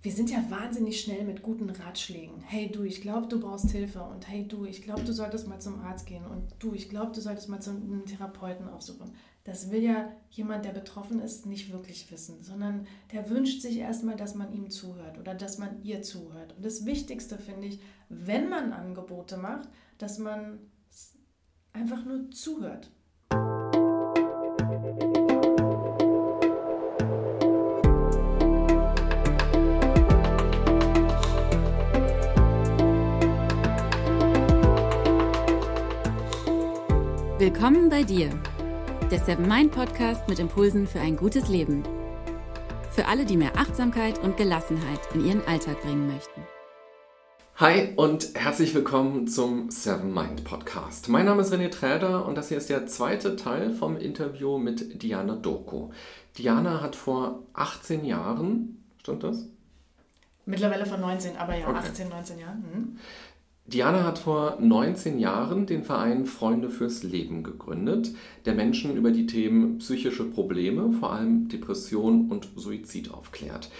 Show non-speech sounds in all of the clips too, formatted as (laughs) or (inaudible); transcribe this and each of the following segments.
wir sind ja wahnsinnig schnell mit guten Ratschlägen. Hey du, ich glaube, du brauchst Hilfe und hey du, ich glaube, du solltest mal zum Arzt gehen und du, ich glaube, du solltest mal zum Therapeuten aufsuchen. Das will ja jemand, der betroffen ist, nicht wirklich wissen, sondern der wünscht sich erstmal, dass man ihm zuhört oder dass man ihr zuhört. Und das Wichtigste finde ich, wenn man Angebote macht, dass man einfach nur zuhört. Willkommen bei dir, der Seven Mind Podcast mit Impulsen für ein gutes Leben. Für alle, die mehr Achtsamkeit und Gelassenheit in ihren Alltag bringen möchten. Hi und herzlich willkommen zum Seven Mind Podcast. Mein Name ist René Träder und das hier ist der zweite Teil vom Interview mit Diana Doko. Diana hat vor 18 Jahren, stimmt das? Mittlerweile vor 19, aber ja, okay. 18, 19 Jahren. Mhm. Diana hat vor 19 Jahren den Verein Freunde fürs Leben gegründet, der Menschen über die Themen psychische Probleme, vor allem Depression und Suizid aufklärt.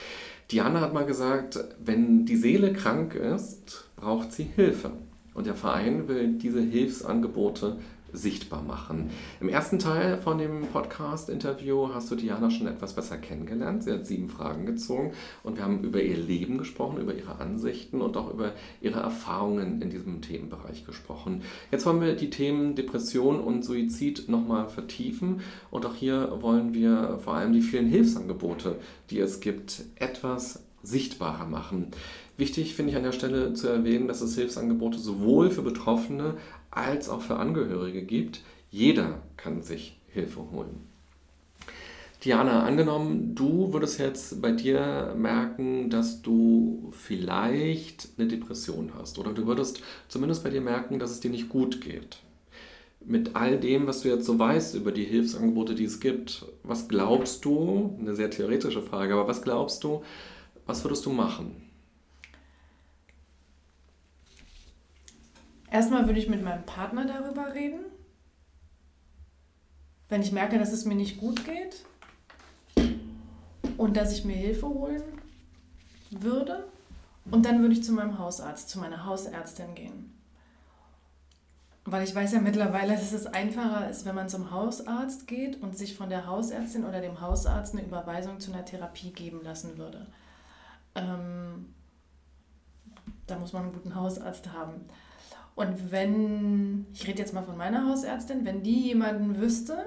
Diana hat mal gesagt, wenn die Seele krank ist, braucht sie Hilfe. Und der Verein will diese Hilfsangebote sichtbar machen. Im ersten Teil von dem Podcast-Interview hast du Diana schon etwas besser kennengelernt. Sie hat sieben Fragen gezogen und wir haben über ihr Leben gesprochen, über ihre Ansichten und auch über ihre Erfahrungen in diesem Themenbereich gesprochen. Jetzt wollen wir die Themen Depression und Suizid nochmal vertiefen und auch hier wollen wir vor allem die vielen Hilfsangebote, die es gibt, etwas sichtbarer machen. Wichtig finde ich an der Stelle zu erwähnen, dass es Hilfsangebote sowohl für Betroffene als auch für Angehörige gibt. Jeder kann sich Hilfe holen. Diana, angenommen, du würdest jetzt bei dir merken, dass du vielleicht eine Depression hast oder du würdest zumindest bei dir merken, dass es dir nicht gut geht. Mit all dem, was du jetzt so weißt über die Hilfsangebote, die es gibt, was glaubst du, eine sehr theoretische Frage, aber was glaubst du, was würdest du machen? Erstmal würde ich mit meinem Partner darüber reden. Wenn ich merke, dass es mir nicht gut geht und dass ich mir Hilfe holen würde. Und dann würde ich zu meinem Hausarzt, zu meiner Hausärztin gehen. Weil ich weiß ja mittlerweile, dass es einfacher ist, wenn man zum Hausarzt geht und sich von der Hausärztin oder dem Hausarzt eine Überweisung zu einer Therapie geben lassen würde. Ähm, da muss man einen guten Hausarzt haben. Und wenn, ich rede jetzt mal von meiner Hausärztin, wenn die jemanden wüsste,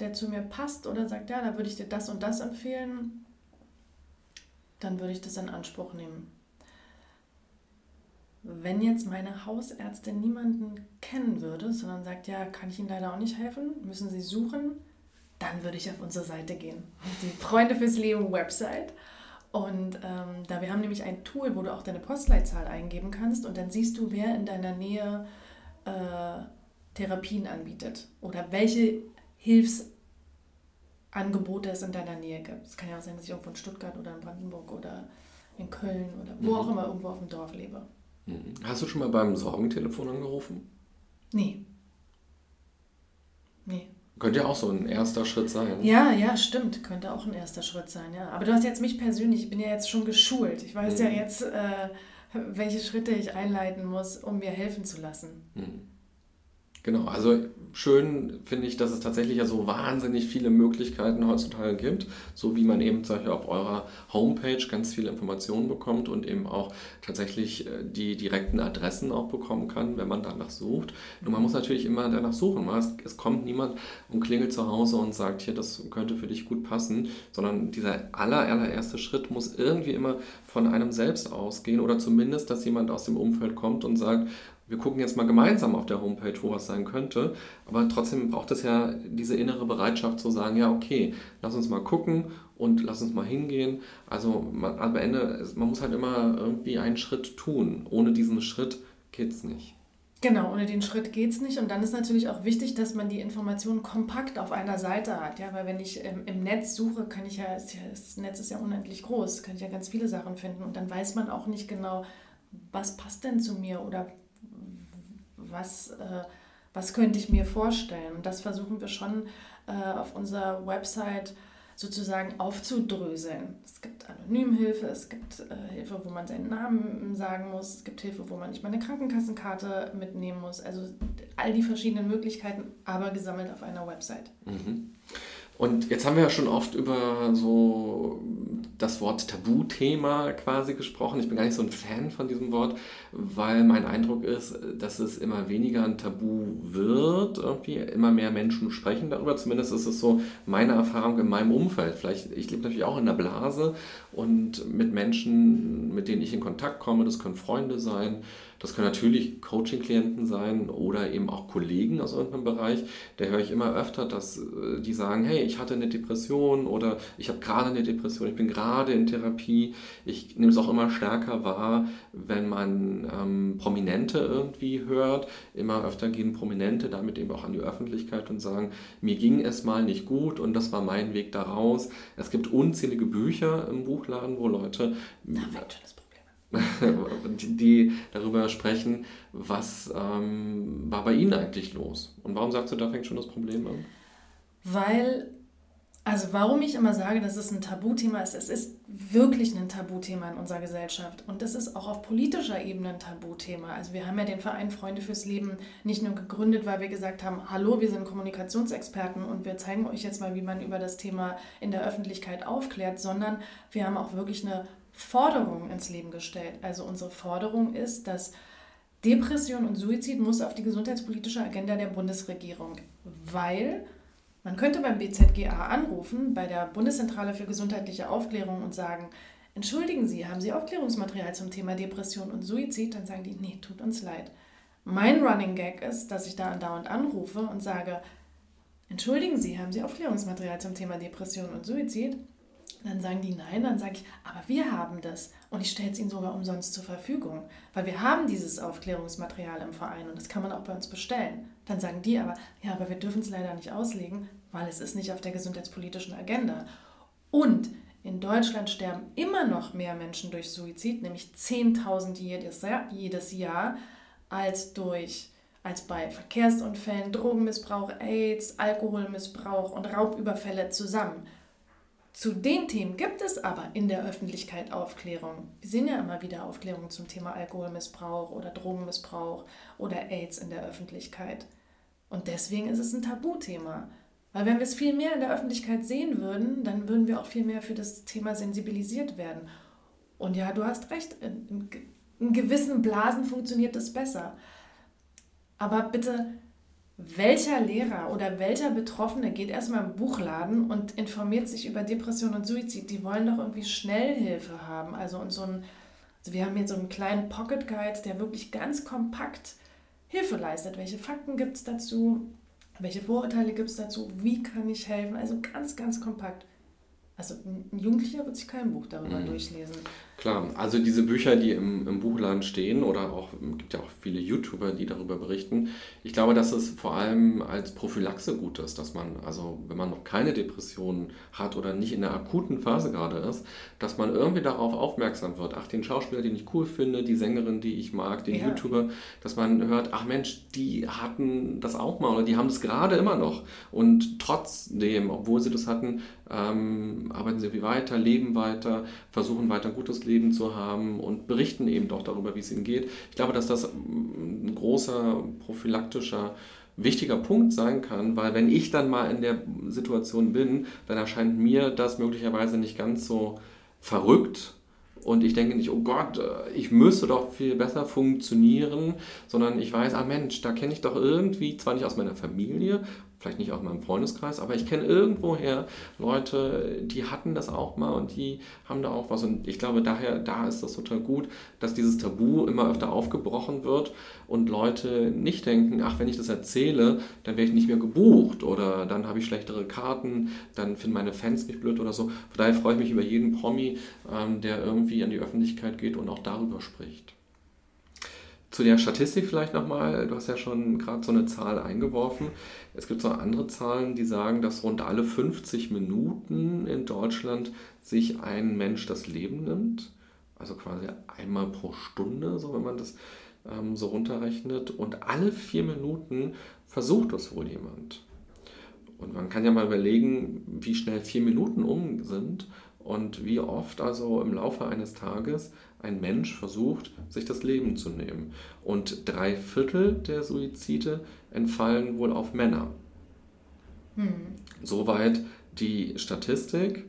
der zu mir passt oder sagt, ja, da würde ich dir das und das empfehlen, dann würde ich das in Anspruch nehmen. Wenn jetzt meine Hausärztin niemanden kennen würde, sondern sagt, ja, kann ich Ihnen leider auch nicht helfen, müssen Sie suchen, dann würde ich auf unsere Seite gehen. Die Freunde fürs Leben Website und ähm, da wir haben nämlich ein Tool, wo du auch deine Postleitzahl eingeben kannst und dann siehst du, wer in deiner Nähe äh, Therapien anbietet oder welche Hilfsangebote es in deiner Nähe gibt. Es kann ja auch sein, dass ich irgendwo in Stuttgart oder in Brandenburg oder in Köln oder wo mhm. auch immer irgendwo auf dem Dorf lebe. Mhm. Hast du schon mal beim Sorgentelefon angerufen? Nee. Nee. Könnte ja auch so ein erster Schritt sein. Ja, ja, stimmt. Könnte auch ein erster Schritt sein, ja. Aber du hast jetzt mich persönlich, ich bin ja jetzt schon geschult. Ich weiß mhm. ja jetzt, äh, welche Schritte ich einleiten muss, um mir helfen zu lassen. Mhm. Genau, also schön finde ich, dass es tatsächlich ja so wahnsinnig viele Möglichkeiten heutzutage gibt, so wie man eben zum Beispiel auf eurer Homepage ganz viele Informationen bekommt und eben auch tatsächlich äh, die direkten Adressen auch bekommen kann, wenn man danach sucht. Nur man muss natürlich immer danach suchen. Es, es kommt niemand und klingelt zu Hause und sagt, hier, das könnte für dich gut passen, sondern dieser aller, allererste Schritt muss irgendwie immer von einem selbst ausgehen oder zumindest, dass jemand aus dem Umfeld kommt und sagt, wir gucken jetzt mal gemeinsam auf der Homepage, wo was sein könnte. Aber trotzdem braucht es ja diese innere Bereitschaft zu sagen, ja, okay, lass uns mal gucken und lass uns mal hingehen. Also man, am Ende, man muss halt immer irgendwie einen Schritt tun. Ohne diesen Schritt geht es nicht. Genau, ohne den Schritt geht es nicht. Und dann ist natürlich auch wichtig, dass man die Informationen kompakt auf einer Seite hat. Ja, weil wenn ich ähm, im Netz suche, kann ich ja, das Netz ist ja unendlich groß, kann ich ja ganz viele Sachen finden. Und dann weiß man auch nicht genau, was passt denn zu mir oder was, äh, was könnte ich mir vorstellen. Und das versuchen wir schon äh, auf unserer Website sozusagen aufzudröseln. Es gibt Anonymhilfe, es gibt äh, Hilfe, wo man seinen Namen sagen muss, es gibt Hilfe, wo man nicht mal eine Krankenkassenkarte mitnehmen muss. Also all die verschiedenen Möglichkeiten, aber gesammelt auf einer Website. Mhm. Und jetzt haben wir ja schon oft über so das Wort Tabuthema quasi gesprochen. Ich bin gar nicht so ein Fan von diesem Wort, weil mein Eindruck ist, dass es immer weniger ein Tabu wird. Irgendwie immer mehr Menschen sprechen darüber. Zumindest ist es so meine Erfahrung in meinem Umfeld. Vielleicht, ich lebe natürlich auch in der Blase und mit Menschen, mit denen ich in Kontakt komme, das können Freunde sein, das können natürlich Coaching-Klienten sein oder eben auch Kollegen aus irgendeinem Bereich. Da höre ich immer öfter, dass äh, die sagen, hey, ich hatte eine Depression oder ich habe gerade eine Depression, ich bin gerade in Therapie. Ich nehme es auch immer stärker wahr, wenn man ähm, Prominente irgendwie hört. Immer öfter gehen Prominente damit eben auch an die Öffentlichkeit und sagen, mir ging es mal nicht gut und das war mein Weg daraus. Es gibt unzählige Bücher im Buchladen, wo Leute... Da (laughs) die darüber sprechen, was ähm, war bei Ihnen eigentlich los? Und warum sagst du, da fängt schon das Problem an? Weil, also warum ich immer sage, dass es ein Tabuthema ist, es ist wirklich ein Tabuthema in unserer Gesellschaft. Und das ist auch auf politischer Ebene ein Tabuthema. Also wir haben ja den Verein Freunde fürs Leben nicht nur gegründet, weil wir gesagt haben, hallo, wir sind Kommunikationsexperten und wir zeigen euch jetzt mal, wie man über das Thema in der Öffentlichkeit aufklärt, sondern wir haben auch wirklich eine Forderung ins Leben gestellt. Also unsere Forderung ist, dass Depression und Suizid muss auf die gesundheitspolitische Agenda der Bundesregierung, weil man könnte beim BZGA anrufen, bei der Bundeszentrale für gesundheitliche Aufklärung und sagen, entschuldigen Sie, haben Sie Aufklärungsmaterial zum Thema Depression und Suizid? Dann sagen die, nee, tut uns leid. Mein Running Gag ist, dass ich da andauernd anrufe und sage, entschuldigen Sie, haben Sie Aufklärungsmaterial zum Thema Depression und Suizid? Dann sagen die nein, dann sage ich, aber wir haben das und ich stelle es ihnen sogar umsonst zur Verfügung, weil wir haben dieses Aufklärungsmaterial im Verein und das kann man auch bei uns bestellen. Dann sagen die aber, ja, aber wir dürfen es leider nicht auslegen, weil es ist nicht auf der gesundheitspolitischen Agenda. Und in Deutschland sterben immer noch mehr Menschen durch Suizid, nämlich 10.000 jedes jedes Jahr, als durch als bei Verkehrsunfällen, Drogenmissbrauch, AIDS, Alkoholmissbrauch und Raubüberfälle zusammen. Zu den Themen gibt es aber in der Öffentlichkeit Aufklärung. Wir sehen ja immer wieder Aufklärung zum Thema Alkoholmissbrauch oder Drogenmissbrauch oder AIDS in der Öffentlichkeit. Und deswegen ist es ein Tabuthema. Weil wenn wir es viel mehr in der Öffentlichkeit sehen würden, dann würden wir auch viel mehr für das Thema sensibilisiert werden. Und ja, du hast recht, in, in gewissen Blasen funktioniert das besser. Aber bitte welcher Lehrer oder welcher Betroffene geht erstmal im Buchladen und informiert sich über Depression und Suizid? Die wollen doch irgendwie Schnellhilfe haben. Also, und so ein, also wir haben hier so einen kleinen Pocket Guide, der wirklich ganz kompakt Hilfe leistet. Welche Fakten gibt es dazu? Welche Vorurteile gibt es dazu? Wie kann ich helfen? Also ganz, ganz kompakt. Also ein Jugendlicher wird sich kein Buch darüber mhm. durchlesen. Klar, also diese Bücher, die im, im Buchladen stehen oder auch, es gibt ja auch viele YouTuber, die darüber berichten. Ich glaube, dass es vor allem als Prophylaxe gut ist, dass man, also wenn man noch keine Depression hat oder nicht in der akuten Phase gerade ist, dass man irgendwie darauf aufmerksam wird. Ach, den Schauspieler, den ich cool finde, die Sängerin, die ich mag, den ja. YouTuber, dass man hört, ach Mensch, die hatten das auch mal oder die haben es gerade immer noch. Und trotzdem, obwohl sie das hatten, ähm, arbeiten sie wie weiter, leben weiter, versuchen weiter Gutes Leben zu haben und berichten eben doch darüber, wie es ihnen geht. Ich glaube, dass das ein großer prophylaktischer wichtiger Punkt sein kann, weil wenn ich dann mal in der Situation bin, dann erscheint mir das möglicherweise nicht ganz so verrückt und ich denke nicht, oh Gott, äh, ich müsste doch viel besser funktionieren, sondern ich weiß, ah Mensch, da kenne ich doch irgendwie, zwar nicht aus meiner Familie, vielleicht nicht aus meinem Freundeskreis, aber ich kenne irgendwoher Leute, die hatten das auch mal und die haben da auch was. Und ich glaube, daher, da ist das total gut, dass dieses Tabu immer öfter aufgebrochen wird und Leute nicht denken, ach, wenn ich das erzähle, dann werde ich nicht mehr gebucht oder dann habe ich schlechtere Karten, dann finden meine Fans mich blöd oder so. Von daher freue ich mich über jeden Promi, ähm, der irgendwie an die Öffentlichkeit geht und auch darüber spricht. Zu der Statistik vielleicht nochmal, du hast ja schon gerade so eine Zahl eingeworfen. Es gibt so andere Zahlen, die sagen, dass rund alle 50 Minuten in Deutschland sich ein Mensch das Leben nimmt. Also quasi einmal pro Stunde, so wenn man das ähm, so runterrechnet. Und alle vier Minuten versucht das wohl jemand. Und man kann ja mal überlegen, wie schnell vier Minuten um sind und wie oft also im Laufe eines Tages ein Mensch versucht, sich das Leben zu nehmen. Und drei Viertel der Suizide entfallen wohl auf Männer. Hm. Soweit die Statistik,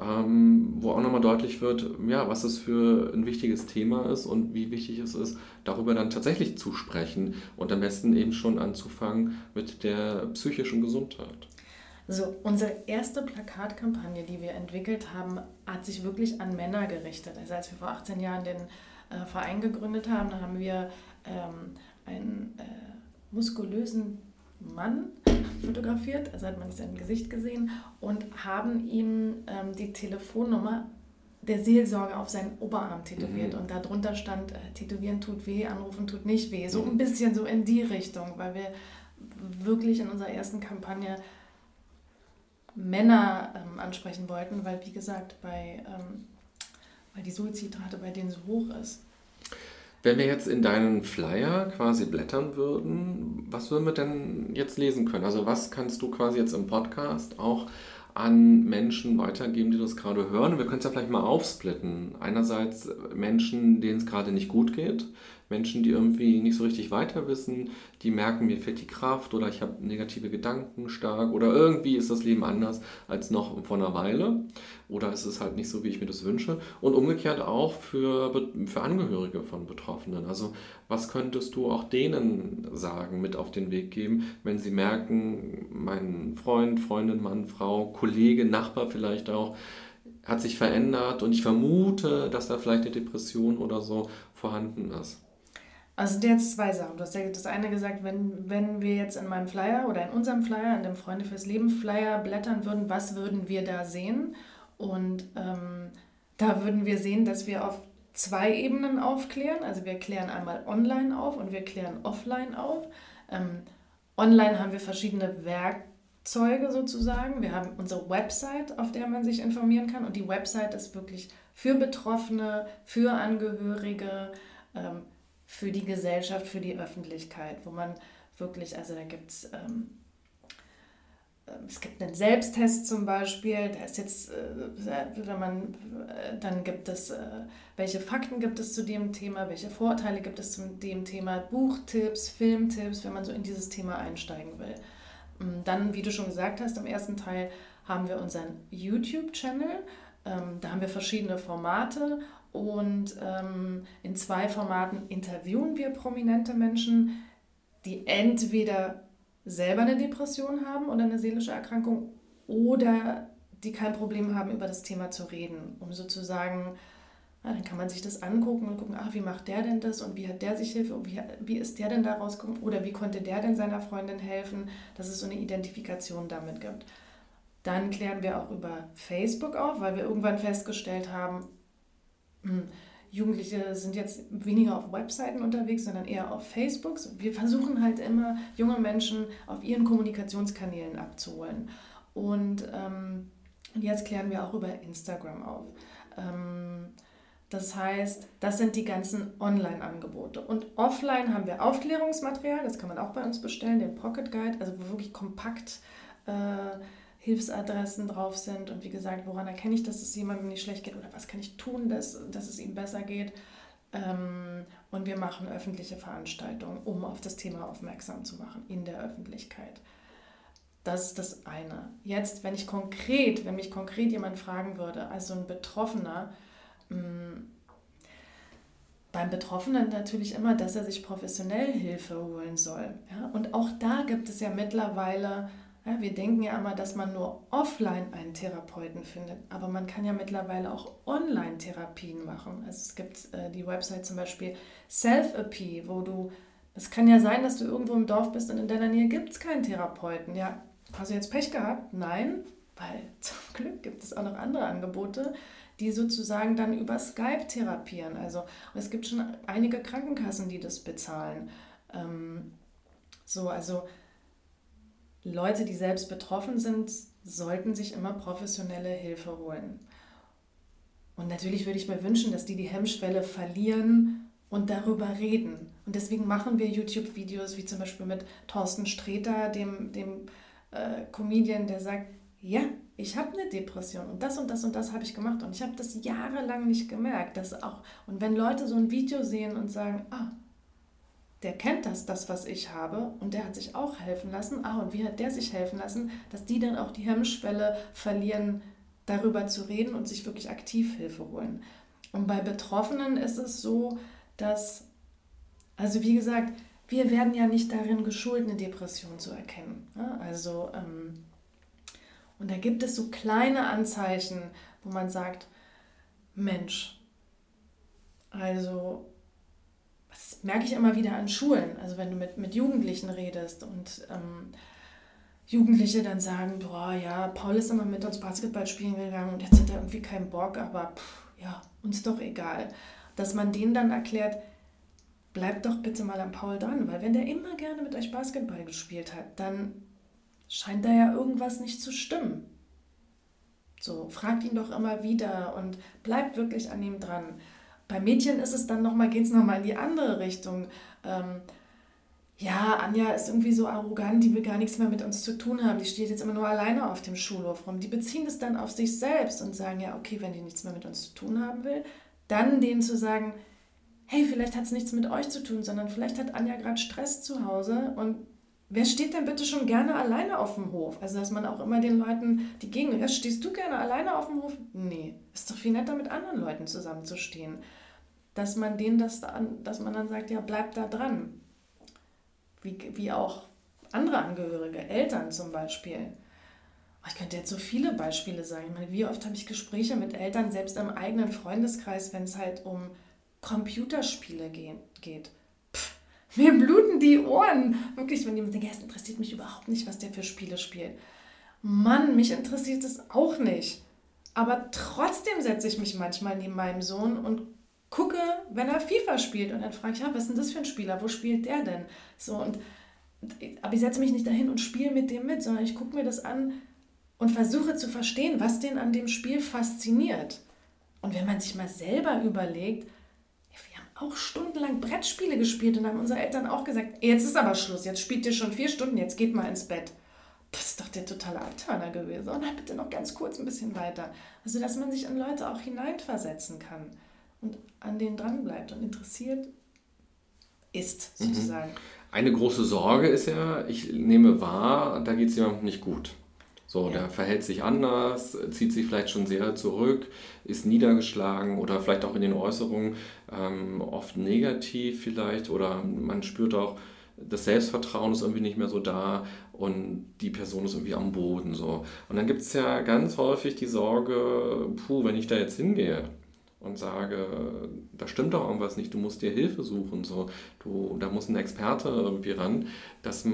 ähm, wo auch nochmal deutlich wird, ja, was es für ein wichtiges Thema ist und wie wichtig es ist, darüber dann tatsächlich zu sprechen und am besten eben schon anzufangen mit der psychischen Gesundheit. So, unsere erste Plakatkampagne, die wir entwickelt haben, hat sich wirklich an Männer gerichtet. Also als wir vor 18 Jahren den äh, Verein gegründet haben, haben wir ähm, einen äh, muskulösen Mann (laughs) fotografiert, also hat man sein Gesicht gesehen und haben ihm ähm, die Telefonnummer der Seelsorge auf seinen Oberarm tätowiert mhm. und darunter stand, äh, tätowieren tut weh, anrufen tut nicht weh. So mhm. ein bisschen so in die Richtung, weil wir wirklich in unserer ersten Kampagne Männer ähm, ansprechen wollten, weil wie gesagt, bei, ähm, weil die Suizidrate bei denen so hoch ist. Wenn wir jetzt in deinen Flyer quasi blättern würden, was würden wir denn jetzt lesen können? Also was kannst du quasi jetzt im Podcast auch an Menschen weitergeben, die das gerade hören? Wir können es ja vielleicht mal aufsplitten. Einerseits Menschen, denen es gerade nicht gut geht, Menschen, die irgendwie nicht so richtig weiter wissen, die merken, mir fehlt die Kraft oder ich habe negative Gedanken stark oder irgendwie ist das Leben anders als noch vor einer Weile oder ist es halt nicht so, wie ich mir das wünsche. Und umgekehrt auch für, für Angehörige von Betroffenen. Also was könntest du auch denen sagen, mit auf den Weg geben, wenn sie merken, mein Freund, Freundin, Mann, Frau, Kollege, Nachbar vielleicht auch, hat sich verändert und ich vermute, dass da vielleicht eine Depression oder so vorhanden ist. Also jetzt zwei Sachen. Du hast ja das eine gesagt, wenn, wenn wir jetzt in meinem Flyer oder in unserem Flyer, in dem Freunde fürs Leben Flyer blättern würden, was würden wir da sehen? Und ähm, da würden wir sehen, dass wir auf zwei Ebenen aufklären. Also wir klären einmal online auf und wir klären offline auf. Ähm, online haben wir verschiedene Werkzeuge sozusagen. Wir haben unsere Website, auf der man sich informieren kann. Und die Website ist wirklich für Betroffene, für Angehörige. Ähm, für die Gesellschaft, für die Öffentlichkeit, wo man wirklich, also da gibt es, ähm, ähm, es gibt einen Selbsttest zum Beispiel, der ist jetzt, äh, wenn man, äh, dann gibt es, äh, welche Fakten gibt es zu dem Thema, welche Vorteile gibt es zu dem Thema, Buchtipps, Filmtipps, wenn man so in dieses Thema einsteigen will. Ähm, dann, wie du schon gesagt hast, im ersten Teil haben wir unseren YouTube-Channel. Ähm, da haben wir verschiedene Formate und ähm, in zwei Formaten interviewen wir prominente Menschen, die entweder selber eine Depression haben oder eine seelische Erkrankung oder die kein Problem haben, über das Thema zu reden, um sozusagen, na, dann kann man sich das angucken und gucken, ach, wie macht der denn das und wie hat der sich Hilfe und wie, wie ist der denn da rausgekommen oder wie konnte der denn seiner Freundin helfen, dass es so eine Identifikation damit gibt. Dann klären wir auch über Facebook auf, weil wir irgendwann festgestellt haben. Jugendliche sind jetzt weniger auf Webseiten unterwegs, sondern eher auf Facebook. Wir versuchen halt immer, junge Menschen auf ihren Kommunikationskanälen abzuholen. Und ähm, jetzt klären wir auch über Instagram auf. Ähm, das heißt, das sind die ganzen Online-Angebote. Und offline haben wir Aufklärungsmaterial, das kann man auch bei uns bestellen, den Pocket Guide, also wirklich kompakt äh, Hilfsadressen drauf sind und wie gesagt, woran erkenne ich, dass es jemandem nicht schlecht geht oder was kann ich tun, dass, dass es ihm besser geht. Ähm, und wir machen öffentliche Veranstaltungen, um auf das Thema aufmerksam zu machen in der Öffentlichkeit. Das ist das eine. Jetzt, wenn ich konkret, wenn mich konkret jemand fragen würde, also ein Betroffener, mm, beim Betroffenen natürlich immer, dass er sich professionell Hilfe holen soll. Ja? Und auch da gibt es ja mittlerweile ja, wir denken ja immer, dass man nur offline einen Therapeuten findet, aber man kann ja mittlerweile auch Online-Therapien machen. Also es gibt äh, die Website zum Beispiel Self-AP, wo du, es kann ja sein, dass du irgendwo im Dorf bist und in deiner Nähe gibt es keinen Therapeuten. Ja, hast du jetzt Pech gehabt? Nein, weil (laughs) zum Glück gibt es auch noch andere Angebote, die sozusagen dann über Skype therapieren. Also es gibt schon einige Krankenkassen, die das bezahlen. Ähm, so, also Leute, die selbst betroffen sind, sollten sich immer professionelle Hilfe holen. Und natürlich würde ich mir wünschen, dass die die Hemmschwelle verlieren und darüber reden. Und deswegen machen wir YouTube-Videos, wie zum Beispiel mit Thorsten Streter, dem, dem äh, Comedian, der sagt, ja, ich habe eine Depression und das und das und das habe ich gemacht und ich habe das jahrelang nicht gemerkt, dass auch und wenn Leute so ein Video sehen und sagen, ah, der kennt das, das was ich habe und der hat sich auch helfen lassen, ah und wie hat der sich helfen lassen, dass die dann auch die Hemmschwelle verlieren, darüber zu reden und sich wirklich aktiv Hilfe holen. Und bei Betroffenen ist es so, dass also wie gesagt, wir werden ja nicht darin geschult, eine Depression zu erkennen. Also ähm, und da gibt es so kleine Anzeichen, wo man sagt, Mensch, also merke ich immer wieder an Schulen, also wenn du mit, mit Jugendlichen redest und ähm, Jugendliche dann sagen, boah, ja, Paul ist immer mit uns Basketball spielen gegangen und jetzt hat er irgendwie keinen Bock, aber pff, ja, uns doch egal. Dass man denen dann erklärt, bleibt doch bitte mal an Paul dran, weil wenn der immer gerne mit euch Basketball gespielt hat, dann scheint da ja irgendwas nicht zu stimmen. So, fragt ihn doch immer wieder und bleibt wirklich an ihm dran. Bei Mädchen ist es dann nochmal, geht es nochmal in die andere Richtung. Ähm, ja, Anja ist irgendwie so arrogant, die will gar nichts mehr mit uns zu tun haben. Die steht jetzt immer nur alleine auf dem Schulhof rum. Die beziehen es dann auf sich selbst und sagen, ja, okay, wenn die nichts mehr mit uns zu tun haben will, dann denen zu sagen, hey, vielleicht hat es nichts mit euch zu tun, sondern vielleicht hat Anja gerade Stress zu Hause und Wer steht denn bitte schon gerne alleine auf dem Hof? Also, dass man auch immer den Leuten die Gegend. Ja, stehst du gerne alleine auf dem Hof? Nee. Ist doch viel netter, mit anderen Leuten zusammenzustehen. Dass man denen das dann, dass man dann sagt, ja, bleib da dran. Wie, wie auch andere Angehörige, Eltern zum Beispiel. Ich könnte jetzt so viele Beispiele sagen. Ich meine, wie oft habe ich Gespräche mit Eltern, selbst im eigenen Freundeskreis, wenn es halt um Computerspiele geht mir bluten die Ohren. Wirklich, wenn jemand denkt, ja, es interessiert mich überhaupt nicht, was der für Spiele spielt. Mann, mich interessiert es auch nicht. Aber trotzdem setze ich mich manchmal neben meinem Sohn und gucke, wenn er FIFA spielt. Und dann frage ich, ja, was ist denn das für ein Spieler? Wo spielt der denn? So, und, aber ich setze mich nicht dahin und spiele mit dem mit, sondern ich gucke mir das an und versuche zu verstehen, was den an dem Spiel fasziniert. Und wenn man sich mal selber überlegt, auch stundenlang Brettspiele gespielt und haben unsere Eltern auch gesagt, jetzt ist aber Schluss, jetzt spielt ihr schon vier Stunden, jetzt geht mal ins Bett. Das ist doch der totale Abturner gewesen. Und dann bitte noch ganz kurz ein bisschen weiter. Also, dass man sich an Leute auch hineinversetzen kann und an denen dranbleibt und interessiert ist, mhm. sozusagen. Eine große Sorge ist ja, ich nehme wahr, da geht es jemandem nicht gut. So, ja. der verhält sich anders, zieht sich vielleicht schon sehr zurück, ist niedergeschlagen oder vielleicht auch in den Äußerungen ähm, oft negativ vielleicht oder man spürt auch, das Selbstvertrauen ist irgendwie nicht mehr so da und die Person ist irgendwie am Boden so. Und dann gibt es ja ganz häufig die Sorge, puh, wenn ich da jetzt hingehe, und sage, da stimmt doch irgendwas nicht, du musst dir Hilfe suchen, so, du, da muss ein Experte irgendwie ran, dass,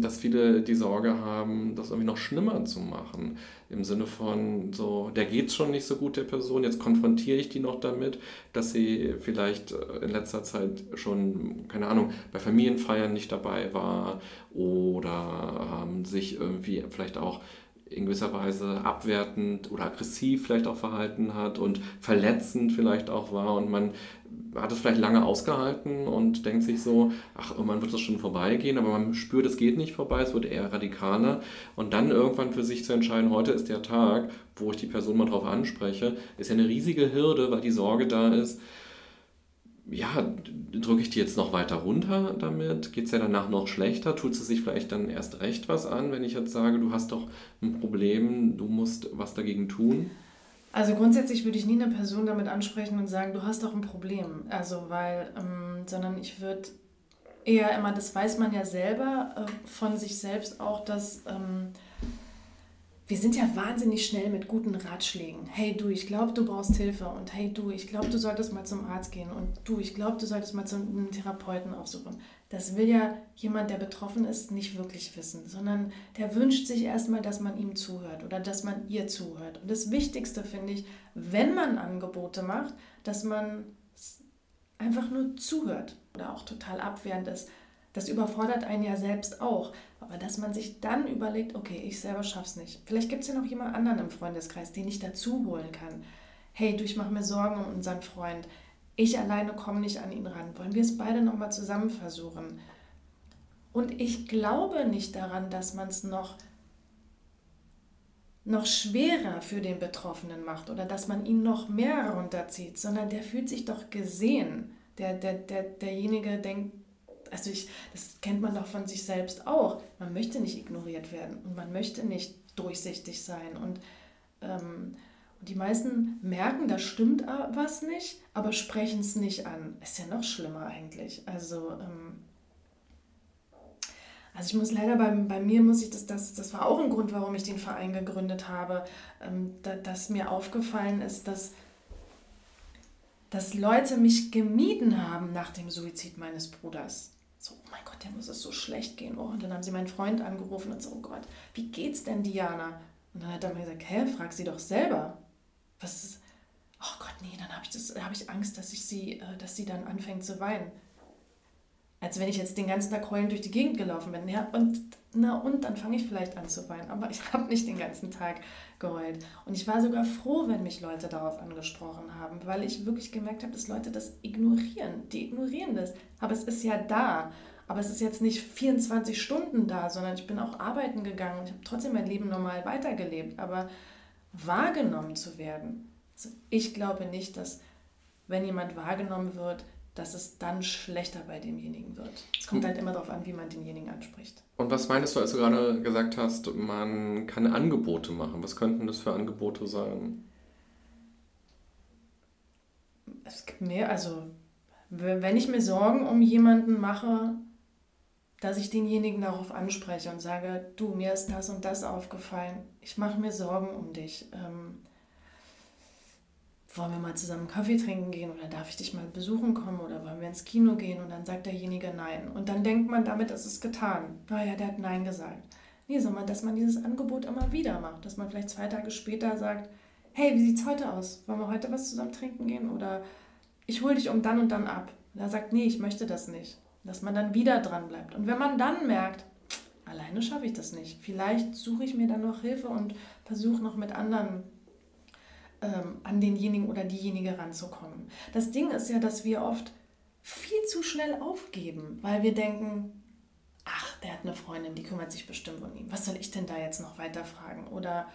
dass viele die Sorge haben, das irgendwie noch schlimmer zu machen. Im Sinne von, so, der geht schon nicht so gut der Person, jetzt konfrontiere ich die noch damit, dass sie vielleicht in letzter Zeit schon, keine Ahnung, bei Familienfeiern nicht dabei war oder ähm, sich irgendwie vielleicht auch in gewisser Weise abwertend oder aggressiv vielleicht auch verhalten hat und verletzend vielleicht auch war. Und man hat es vielleicht lange ausgehalten und denkt sich so, ach, irgendwann wird das schon vorbeigehen, aber man spürt, es geht nicht vorbei, es wird eher radikaler. Und dann irgendwann für sich zu entscheiden, heute ist der Tag, wo ich die Person mal drauf anspreche, ist ja eine riesige Hürde, weil die Sorge da ist, ja, drücke ich die jetzt noch weiter runter damit? Geht es ja danach noch schlechter? Tut es sich vielleicht dann erst recht was an, wenn ich jetzt sage, du hast doch ein Problem, du musst was dagegen tun? Also grundsätzlich würde ich nie eine Person damit ansprechen und sagen, du hast doch ein Problem. Also weil, ähm, sondern ich würde eher immer, das weiß man ja selber äh, von sich selbst auch, dass ähm, wir sind ja wahnsinnig schnell mit guten Ratschlägen. Hey du, ich glaube, du brauchst Hilfe und hey du, ich glaube, du solltest mal zum Arzt gehen und du, ich glaube, du solltest mal zu einem Therapeuten aufsuchen. Das will ja jemand, der betroffen ist, nicht wirklich wissen, sondern der wünscht sich erstmal, dass man ihm zuhört oder dass man ihr zuhört. Und das Wichtigste finde ich, wenn man Angebote macht, dass man einfach nur zuhört oder auch total abwehrend ist. Das überfordert einen ja selbst auch. Aber dass man sich dann überlegt, okay, ich selber schaff's nicht. Vielleicht gibt es ja noch jemand anderen im Freundeskreis, den ich dazu holen kann. Hey, du, ich mache mir Sorgen um unseren Freund. Ich alleine komme nicht an ihn ran. Wollen wir es beide nochmal zusammen versuchen? Und ich glaube nicht daran, dass man es noch noch schwerer für den Betroffenen macht oder dass man ihn noch mehr runterzieht, sondern der fühlt sich doch gesehen. Der, der, der, derjenige denkt, also ich, das kennt man doch von sich selbst auch. Man möchte nicht ignoriert werden und man möchte nicht durchsichtig sein. Und, ähm, die meisten merken, da stimmt was nicht, aber sprechen es nicht an. Ist ja noch schlimmer eigentlich. Also, ähm, also ich muss leider bei, bei mir muss ich das, das, das war auch ein Grund, warum ich den Verein gegründet habe, ähm, da, dass mir aufgefallen ist, dass dass Leute mich gemieden haben nach dem Suizid meines Bruders so, oh mein Gott, der muss es so schlecht gehen. Oh, und dann haben sie meinen Freund angerufen und so, oh Gott, wie geht's denn Diana? Und dann hat er mir gesagt, hä, frag sie doch selber. Was ist, oh Gott, nee, dann habe ich, hab ich Angst, dass, ich sie, äh, dass sie dann anfängt zu weinen. Als wenn ich jetzt den ganzen Tag heulend durch die Gegend gelaufen bin. Ja, und, na, und dann fange ich vielleicht an zu weinen. Aber ich (laughs) habe nicht den ganzen Tag geheult. Und ich war sogar froh, wenn mich Leute darauf angesprochen haben, weil ich wirklich gemerkt habe, dass Leute das ignorieren. Die ignorieren das. Aber es ist ja da. Aber es ist jetzt nicht 24 Stunden da, sondern ich bin auch arbeiten gegangen und ich habe trotzdem mein Leben normal weitergelebt. Aber wahrgenommen zu werden, also ich glaube nicht, dass wenn jemand wahrgenommen wird, dass es dann schlechter bei demjenigen wird. Es kommt halt immer darauf an, wie man denjenigen anspricht. Und was meinst du, als du gerade gesagt hast, man kann Angebote machen? Was könnten das für Angebote sein? Es gibt mehr, also wenn ich mir Sorgen um jemanden mache, dass ich denjenigen darauf anspreche und sage, du, mir ist das und das aufgefallen, ich mache mir Sorgen um dich. Ähm, wollen wir mal zusammen Kaffee trinken gehen oder darf ich dich mal besuchen kommen oder wollen wir ins Kino gehen? Und dann sagt derjenige Nein. Und dann denkt man, damit ist es getan. Naja, der hat Nein gesagt. Nee, sondern dass man dieses Angebot immer wieder macht. Dass man vielleicht zwei Tage später sagt, hey, wie sieht's heute aus? Wollen wir heute was zusammen trinken gehen? Oder ich hole dich um dann und dann ab. Und er sagt, nee, ich möchte das nicht. Dass man dann wieder dran bleibt. Und wenn man dann merkt, alleine schaffe ich das nicht, vielleicht suche ich mir dann noch Hilfe und versuche noch mit anderen ähm, an denjenigen oder diejenige ranzukommen. Das Ding ist ja, dass wir oft viel zu schnell aufgeben, weil wir denken, ach, der hat eine Freundin, die kümmert sich bestimmt um ihn. Was soll ich denn da jetzt noch weiter fragen? Oder,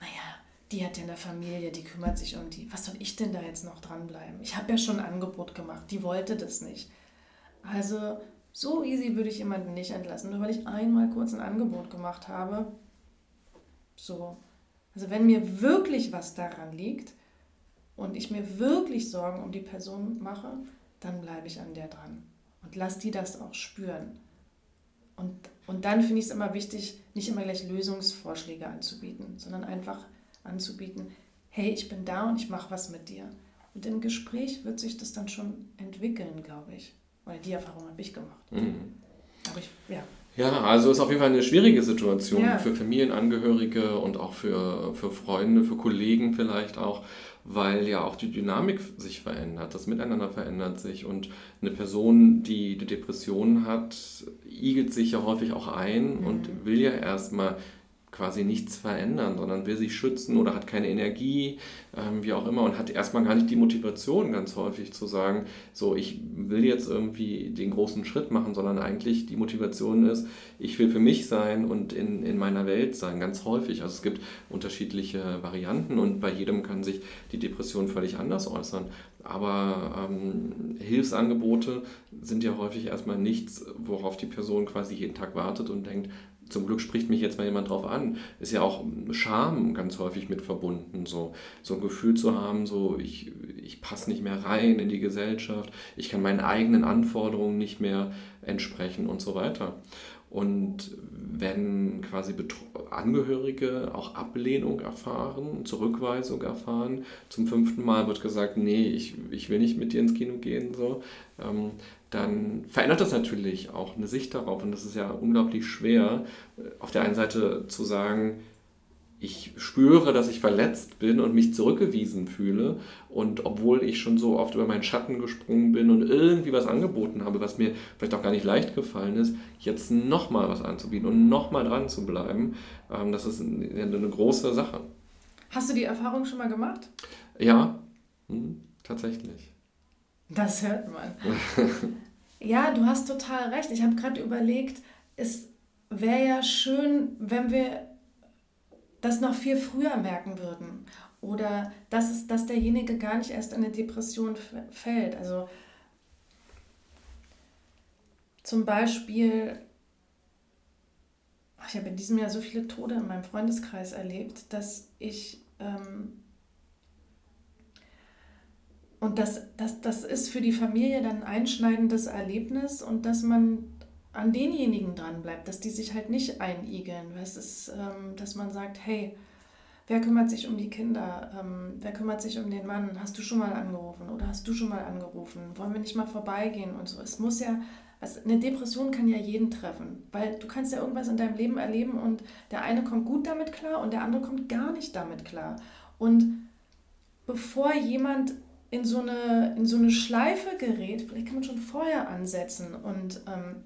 naja, die hat ja eine Familie, die kümmert sich um die. Was soll ich denn da jetzt noch dranbleiben? Ich habe ja schon ein Angebot gemacht, die wollte das nicht. Also so easy würde ich jemanden nicht entlassen, nur weil ich einmal kurz ein Angebot gemacht habe. So, also wenn mir wirklich was daran liegt und ich mir wirklich Sorgen um die Person mache, dann bleibe ich an der dran und lass die das auch spüren. Und, und dann finde ich es immer wichtig, nicht immer gleich Lösungsvorschläge anzubieten, sondern einfach anzubieten, hey, ich bin da und ich mache was mit dir. Und im Gespräch wird sich das dann schon entwickeln, glaube ich. Weil die Erfahrung habe ich gemacht. Mhm. Aber ich, ja. Ja, also ist auf jeden Fall eine schwierige Situation ja. für Familienangehörige und auch für, für Freunde, für Kollegen vielleicht auch, weil ja auch die Dynamik sich verändert, das Miteinander verändert sich und eine Person, die eine Depression hat, igelt sich ja häufig auch ein mhm. und will ja erstmal quasi nichts verändern, sondern will sich schützen oder hat keine Energie, ähm, wie auch immer, und hat erstmal gar nicht die Motivation ganz häufig zu sagen, so, ich will jetzt irgendwie den großen Schritt machen, sondern eigentlich die Motivation ist, ich will für mich sein und in, in meiner Welt sein, ganz häufig. Also es gibt unterschiedliche Varianten und bei jedem kann sich die Depression völlig anders äußern. Aber ähm, Hilfsangebote sind ja häufig erstmal nichts, worauf die Person quasi jeden Tag wartet und denkt, zum Glück spricht mich jetzt mal jemand drauf an. Ist ja auch Scham ganz häufig mit verbunden, so, so ein Gefühl zu haben, so ich, ich passe nicht mehr rein in die Gesellschaft, ich kann meinen eigenen Anforderungen nicht mehr entsprechen und so weiter. Und wenn quasi Angehörige auch Ablehnung erfahren, Zurückweisung erfahren, zum fünften Mal wird gesagt, nee, ich, ich will nicht mit dir ins Kino gehen, so, ähm, dann verändert das natürlich auch eine Sicht darauf. Und das ist ja unglaublich schwer, äh, auf der einen Seite zu sagen, ich spüre, dass ich verletzt bin und mich zurückgewiesen fühle. Und obwohl ich schon so oft über meinen Schatten gesprungen bin und irgendwie was angeboten habe, was mir vielleicht auch gar nicht leicht gefallen ist, jetzt nochmal was anzubieten und nochmal dran zu bleiben, ähm, das ist eine große Sache. Hast du die Erfahrung schon mal gemacht? Ja, hm, tatsächlich. Das hört man. (laughs) ja, du hast total recht. Ich habe gerade überlegt, es wäre ja schön, wenn wir das noch viel früher merken würden. Oder dass, es, dass derjenige gar nicht erst in eine Depression fällt. Also zum Beispiel, ich habe in diesem Jahr so viele Tode in meinem Freundeskreis erlebt, dass ich ähm, und das, das, das ist für die Familie dann ein einschneidendes Erlebnis und dass man an denjenigen dran bleibt, dass die sich halt nicht einigeln. Es ist, ähm, dass man sagt, hey, wer kümmert sich um die Kinder? Ähm, wer kümmert sich um den Mann? Hast du schon mal angerufen oder hast du schon mal angerufen? Wollen wir nicht mal vorbeigehen und so? Es muss ja, also eine Depression kann ja jeden treffen, weil du kannst ja irgendwas in deinem Leben erleben und der eine kommt gut damit klar und der andere kommt gar nicht damit klar. Und bevor jemand in so eine, in so eine Schleife gerät, vielleicht kann man schon vorher ansetzen und ähm,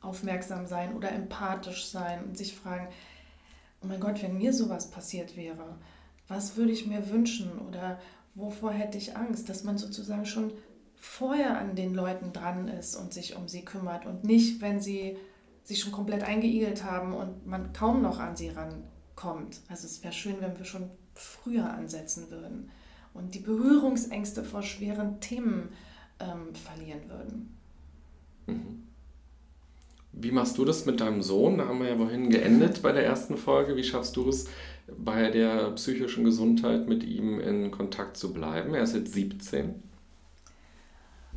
aufmerksam sein oder empathisch sein und sich fragen, oh mein Gott, wenn mir sowas passiert wäre, was würde ich mir wünschen oder wovor hätte ich Angst, dass man sozusagen schon vorher an den Leuten dran ist und sich um sie kümmert und nicht, wenn sie sich schon komplett eingeigelt haben und man kaum noch an sie rankommt. Also es wäre schön, wenn wir schon früher ansetzen würden und die Berührungsängste vor schweren Themen ähm, verlieren würden. Mhm. Wie machst du das mit deinem Sohn? Da haben wir ja vorhin geendet bei der ersten Folge. Wie schaffst du es, bei der psychischen Gesundheit mit ihm in Kontakt zu bleiben? Er ist jetzt 17.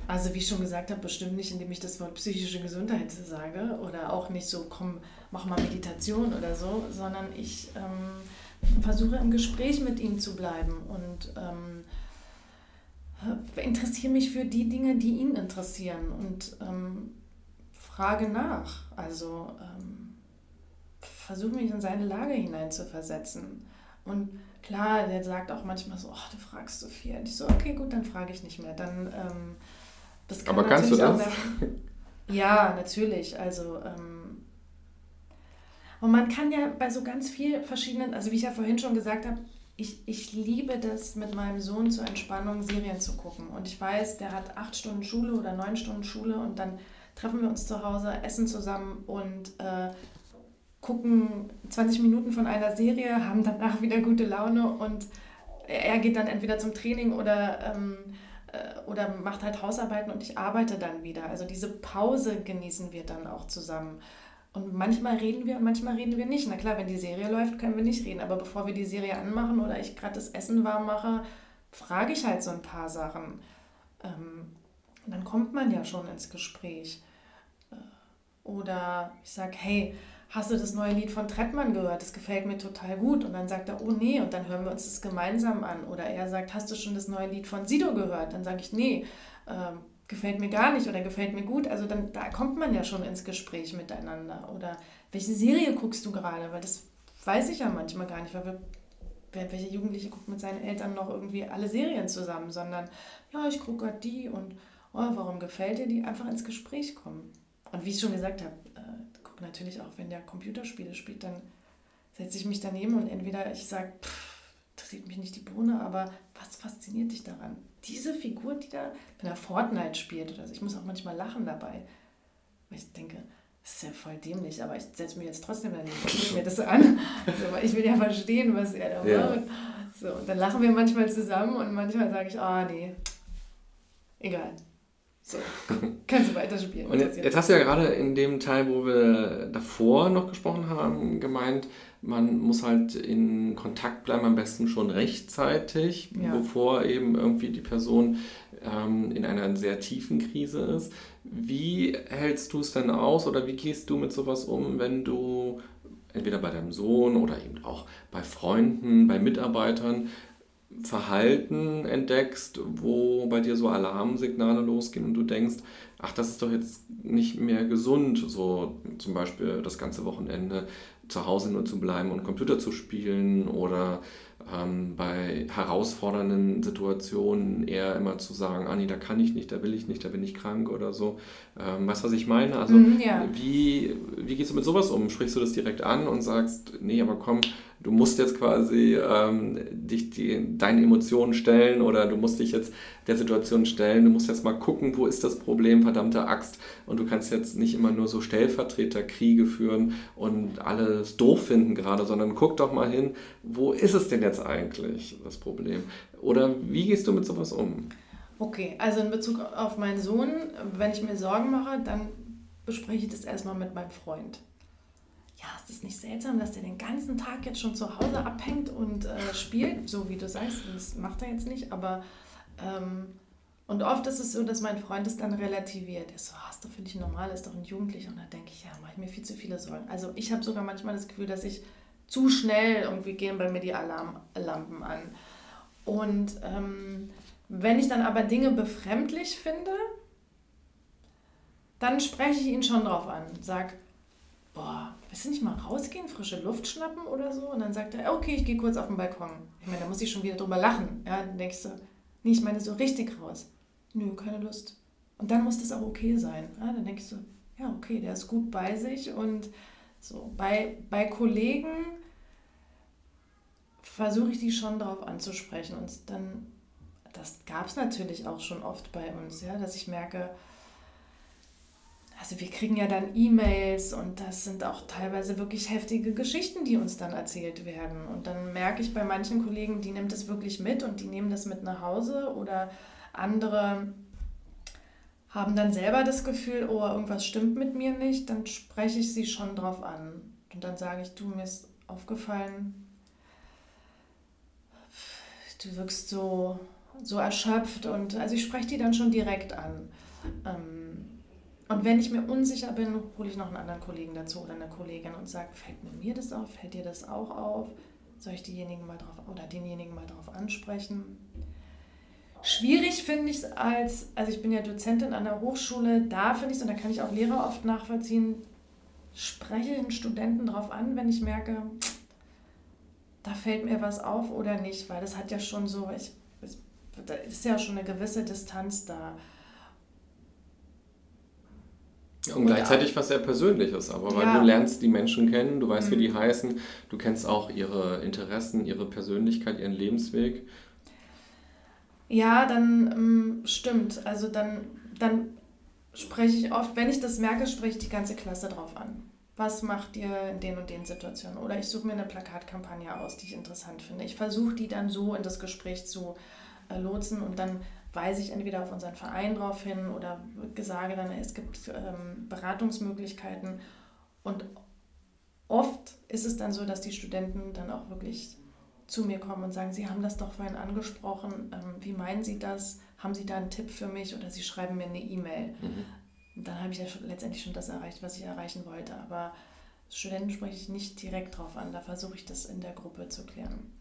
Also wie ich schon gesagt habe, bestimmt nicht, indem ich das Wort psychische Gesundheit sage oder auch nicht so, komm, mach mal Meditation oder so, sondern ich ähm, versuche im Gespräch mit ihm zu bleiben und ähm, interessiere mich für die Dinge, die ihn interessieren und ähm, frage nach. Also ähm, versuche mich in seine Lage hineinzuversetzen. Und klar, der sagt auch manchmal so, oh, du fragst so viel. Und ich so, okay, gut, dann frage ich nicht mehr. Dann, ähm, das kann Aber kannst du das? ja, natürlich. Also ähm, und man kann ja bei so ganz vielen verschiedenen, also wie ich ja vorhin schon gesagt habe, ich, ich liebe das mit meinem Sohn zur Entspannung Serien zu gucken. Und ich weiß, der hat acht Stunden Schule oder neun Stunden Schule und dann treffen wir uns zu Hause, essen zusammen und äh, gucken 20 Minuten von einer Serie, haben danach wieder gute Laune und er geht dann entweder zum Training oder, ähm, äh, oder macht halt Hausarbeiten und ich arbeite dann wieder. Also diese Pause genießen wir dann auch zusammen. Und manchmal reden wir und manchmal reden wir nicht. Na klar, wenn die Serie läuft, können wir nicht reden. Aber bevor wir die Serie anmachen oder ich gerade das Essen warm mache, frage ich halt so ein paar Sachen. Ähm, dann kommt man ja schon ins Gespräch. Äh, oder ich sage, hey, hast du das neue Lied von Trettmann gehört? Das gefällt mir total gut. Und dann sagt er, oh nee, und dann hören wir uns das gemeinsam an. Oder er sagt, hast du schon das neue Lied von Sido gehört? Dann sage ich, nee. Ähm, gefällt mir gar nicht oder gefällt mir gut. Also dann da kommt man ja schon ins Gespräch miteinander. Oder welche Serie guckst du gerade? Weil das weiß ich ja manchmal gar nicht, weil wir, welche Jugendliche guckt mit seinen Eltern noch irgendwie alle Serien zusammen, sondern ja, ich gucke gerade die und oh, warum gefällt dir die? Einfach ins Gespräch kommen. Und wie ich schon gesagt habe, äh, gucke natürlich auch, wenn der Computerspiele spielt, dann setze ich mich daneben und entweder ich sage, interessiert mich nicht die Bohne, aber was fasziniert dich daran? Diese Figur, die da, wenn er Fortnite spielt oder so, ich muss auch manchmal lachen dabei. Weil ich denke, das ist ja voll dämlich, aber ich setze mich jetzt trotzdem daneben und mir das an. Also, weil ich will ja verstehen, was er da ja. macht. So, und dann lachen wir manchmal zusammen und manchmal sage ich, ah oh, nee, egal. So, kannst du weiterspielen. Und jetzt, jetzt, hast du ja gerade in dem Teil, wo wir davor noch gesprochen haben, gemeint, man muss halt in Kontakt bleiben, am besten schon rechtzeitig, ja. bevor eben irgendwie die Person ähm, in einer sehr tiefen Krise ist. Wie hältst du es denn aus oder wie gehst du mit sowas um, wenn du entweder bei deinem Sohn oder eben auch bei Freunden, bei Mitarbeitern Verhalten entdeckst, wo bei dir so Alarmsignale losgehen und du denkst, ach, das ist doch jetzt nicht mehr gesund, so zum Beispiel das ganze Wochenende zu Hause nur zu bleiben und Computer zu spielen oder ähm, bei herausfordernden Situationen eher immer zu sagen, ah nee, da kann ich nicht, da will ich nicht, da bin ich krank oder so. Ähm, weißt du, was ich meine? Also mm, ja. wie, wie gehst du mit sowas um? Sprichst du das direkt an und sagst, nee, aber komm, du musst jetzt quasi ähm, dich die, deinen Emotionen stellen oder du musst dich jetzt der Situation stellen, du musst jetzt mal gucken, wo ist das Problem, verdammte Axt. Und du kannst jetzt nicht immer nur so Stellvertreterkriege führen und alles doof finden gerade, sondern guck doch mal hin, wo ist es denn jetzt eigentlich, das Problem? Oder wie gehst du mit sowas um? Okay, also in Bezug auf meinen Sohn, wenn ich mir Sorgen mache, dann bespreche ich das erstmal mit meinem Freund. Ja, ist es nicht seltsam, dass der den ganzen Tag jetzt schon zu Hause abhängt und äh, spielt, so wie du sagst, das macht er jetzt nicht, aber ähm, und oft ist es so, dass mein Freund es dann relativiert. Er ist so, ah, ist doch für dich normal, ist doch ein Jugendlicher. Und da denke ich, ja, mache ich mir viel zu viele Sorgen. Also ich habe sogar manchmal das Gefühl, dass ich zu schnell irgendwie gehen bei mir die Alarmlampen an. Und ähm, wenn ich dann aber Dinge befremdlich finde, dann spreche ich ihn schon drauf an. Sag, boah, willst du nicht mal rausgehen, frische Luft schnappen oder so? Und dann sagt er, okay, ich gehe kurz auf den Balkon. Ich meine, da muss ich schon wieder drüber lachen. Ja, dann denkst du, nee, ich meine so richtig raus. Nö, keine Lust. Und dann muss das auch okay sein. Ja, dann denkst du, ja, okay, der ist gut bei sich und so. Bei, bei Kollegen versuche ich die schon darauf anzusprechen und dann das gab es natürlich auch schon oft bei uns, ja, dass ich merke, also wir kriegen ja dann E-Mails und das sind auch teilweise wirklich heftige Geschichten, die uns dann erzählt werden. Und dann merke ich bei manchen Kollegen, die nimmt das wirklich mit und die nehmen das mit nach Hause oder andere haben dann selber das Gefühl, oh, irgendwas stimmt mit mir nicht, dann spreche ich sie schon drauf an. Und dann sage ich, du, mir ist aufgefallen, du wirkst so so erschöpft und also ich spreche die dann schon direkt an. Ähm, und wenn ich mir unsicher bin, hole ich noch einen anderen Kollegen dazu oder eine Kollegin und sage, fällt mir das auf, fällt dir das auch auf? Soll ich diejenigen mal drauf oder denjenigen mal drauf ansprechen? Schwierig finde ich es als, also ich bin ja Dozentin an der Hochschule, da finde ich es, und da kann ich auch Lehrer oft nachvollziehen, spreche den Studenten drauf an, wenn ich merke, da fällt mir was auf oder nicht, weil das hat ja schon so, ich da ist ja schon eine gewisse Distanz da. Und, gleichzeitig was sehr Persönliches, aber weil ja. du lernst die Menschen kennen, du weißt, mhm. wie die mhm. heißen, du kennst auch ihre Interessen, ihre Persönlichkeit, ihren Lebensweg. Ja, dann ähm, stimmt. Also dann, dann spreche ich oft, wenn ich das merke, spreche ich die ganze Klasse drauf an. Was macht ihr in den und den Situationen? Oder ich suche mir eine Plakatkampagne aus, die ich interessant finde. Ich versuche die dann so in das Gespräch zu äh, lotsen und dann weise ich entweder auf unseren Verein drauf hin oder sage dann, es gibt ähm, Beratungsmöglichkeiten. Und oft ist es dann so, dass die Studenten dann auch wirklich zu mir kommen und sagen, Sie haben das doch vorhin angesprochen, ähm, wie meinen Sie das? Haben Sie da einen Tipp für mich? Oder Sie schreiben mir eine E-Mail. Mhm. Dann habe ich ja schon, letztendlich schon das erreicht, was ich erreichen wollte. Aber Studenten spreche ich nicht direkt drauf an, da versuche ich das in der Gruppe zu klären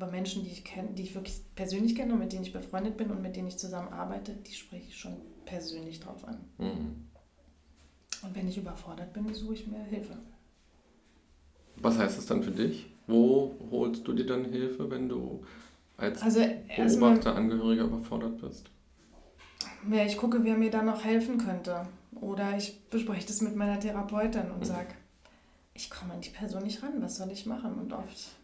aber Menschen, die ich kenne, die ich wirklich persönlich kenne und mit denen ich befreundet bin und mit denen ich zusammenarbeite, die spreche ich schon persönlich drauf an. Mhm. Und wenn ich überfordert bin, suche ich mir Hilfe. Was heißt das dann für dich? Wo holst du dir dann Hilfe, wenn du als also Beobachter, Angehöriger überfordert bist? Ja, ich gucke, wer mir da noch helfen könnte. Oder ich bespreche das mit meiner Therapeutin und mhm. sage, ich komme an die Person nicht ran, was soll ich machen? Und oft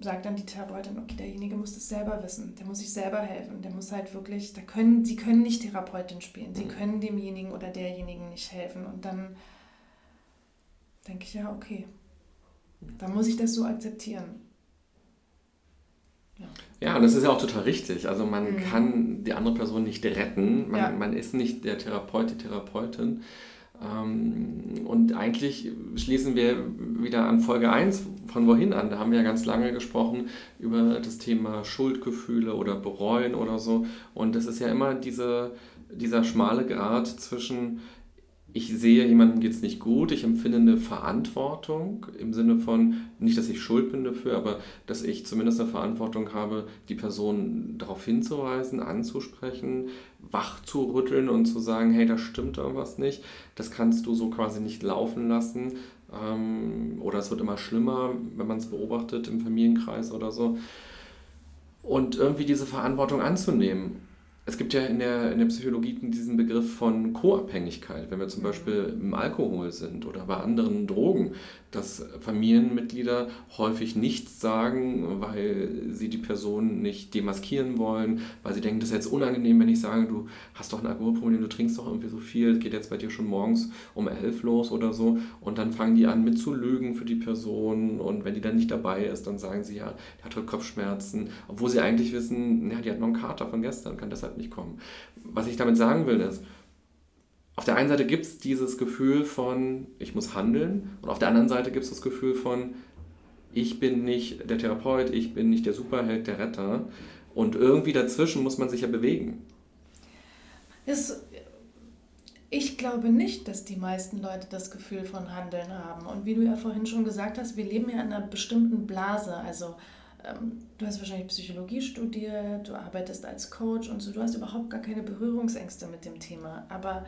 sagt dann die Therapeutin, okay, derjenige muss das selber wissen, der muss sich selber helfen, der muss halt wirklich, da können, sie können nicht Therapeutin spielen, sie mhm. können demjenigen oder derjenigen nicht helfen und dann denke ich, ja, okay, dann muss ich das so akzeptieren. Ja. ja, und das ist ja auch total richtig. Also man mhm. kann die andere Person nicht retten, man, ja. man ist nicht der Therapeut, die Therapeutin. Ähm, und eigentlich schließen wir wieder an Folge 1 von wohin an. Da haben wir ja ganz lange gesprochen über das Thema Schuldgefühle oder Bereuen oder so. Und das ist ja immer diese, dieser schmale Grad zwischen ich sehe, jemandem geht es nicht gut, ich empfinde eine Verantwortung im Sinne von, nicht, dass ich schuld bin dafür, aber dass ich zumindest eine Verantwortung habe, die Person darauf hinzuweisen, anzusprechen, wach zu rütteln und zu sagen, hey, da stimmt irgendwas nicht, das kannst du so quasi nicht laufen lassen. Ähm, oder es wird immer schlimmer, wenn man es beobachtet im Familienkreis oder so. Und irgendwie diese Verantwortung anzunehmen es gibt ja in der, in der Psychologie diesen Begriff von Co-Abhängigkeit, wenn wir zum mhm. Beispiel im Alkohol sind oder bei anderen Drogen, dass Familienmitglieder häufig nichts sagen, weil sie die Person nicht demaskieren wollen, weil sie denken, das ist jetzt unangenehm, wenn ich sage, du hast doch ein Alkoholproblem, du trinkst doch irgendwie so viel, geht jetzt bei dir schon morgens um elf los oder so. Und dann fangen die an mit zu lügen für die Person. Und wenn die dann nicht dabei ist, dann sagen sie ja, die hat heute Kopfschmerzen, obwohl sie eigentlich wissen, ja, die hat noch einen Kater von gestern, kann deshalb nicht kommen. Was ich damit sagen will, ist, auf der einen Seite gibt es dieses Gefühl von, ich muss handeln, und auf der anderen Seite gibt es das Gefühl von, ich bin nicht der Therapeut, ich bin nicht der Superheld, der Retter. Und irgendwie dazwischen muss man sich ja bewegen. Es, ich glaube nicht, dass die meisten Leute das Gefühl von Handeln haben. Und wie du ja vorhin schon gesagt hast, wir leben ja in einer bestimmten Blase. Also du hast wahrscheinlich Psychologie studiert, du arbeitest als Coach und so, du hast überhaupt gar keine Berührungsängste mit dem Thema. Aber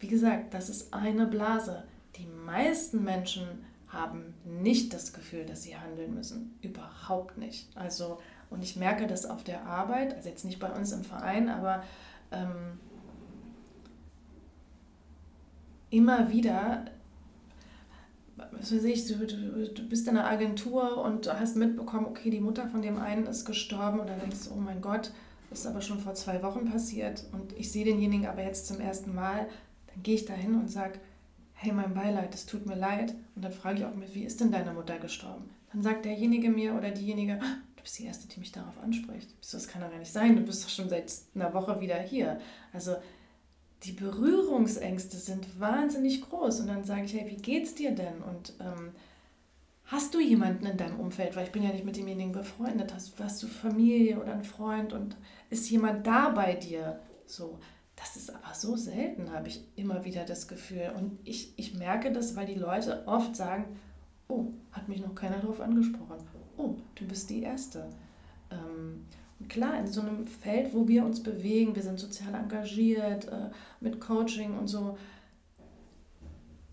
wie gesagt, das ist eine Blase. Die meisten Menschen haben nicht das Gefühl, dass sie handeln müssen. Überhaupt nicht. Also, und ich merke das auf der Arbeit, also jetzt nicht bei uns im Verein, aber ähm, immer wieder was weiß ich, du, du, bist in einer Agentur und hast mitbekommen, okay, die Mutter von dem einen ist gestorben und dann denkst du, oh mein Gott, das ist aber schon vor zwei Wochen passiert und ich sehe denjenigen aber jetzt zum ersten Mal, dann gehe ich da hin und sage, hey, mein Beileid, es tut mir leid. Und dann frage ich auch mit, wie ist denn deine Mutter gestorben? Dann sagt derjenige mir oder diejenige, ah, du bist die Erste, die mich darauf anspricht. Das kann doch gar nicht sein, du bist doch schon seit einer Woche wieder hier. Also die Berührungsängste sind wahnsinnig groß. Und dann sage ich, hey, wie geht's dir denn? Und ähm, hast du jemanden in deinem Umfeld? Weil ich bin ja nicht mit demjenigen befreundet. Hast, hast du Familie oder einen Freund und ist jemand da bei dir? So, das ist aber so selten, habe ich immer wieder das Gefühl. Und ich, ich merke das, weil die Leute oft sagen, oh, hat mich noch keiner darauf angesprochen. Oh, du bist die Erste. Ähm, klar, in so einem Feld, wo wir uns bewegen, wir sind sozial engagiert, äh, mit Coaching und so,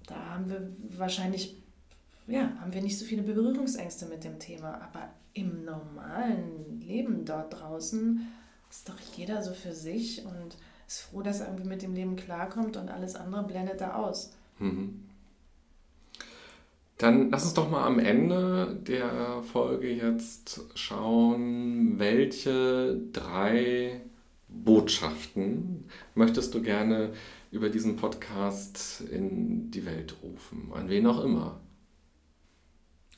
da haben wir wahrscheinlich, ja, haben wir nicht so viele Berührungsängste mit dem Thema. Aber im normalen Leben dort draußen ist doch jeder so für sich und ist froh, dass er irgendwie mit dem Leben klarkommt und alles andere blendet er aus. Mhm. Dann lass uns doch mal am Ende der Folge jetzt schauen, welche drei Botschaften möchtest du gerne über diesen Podcast in die Welt rufen? An wen auch immer.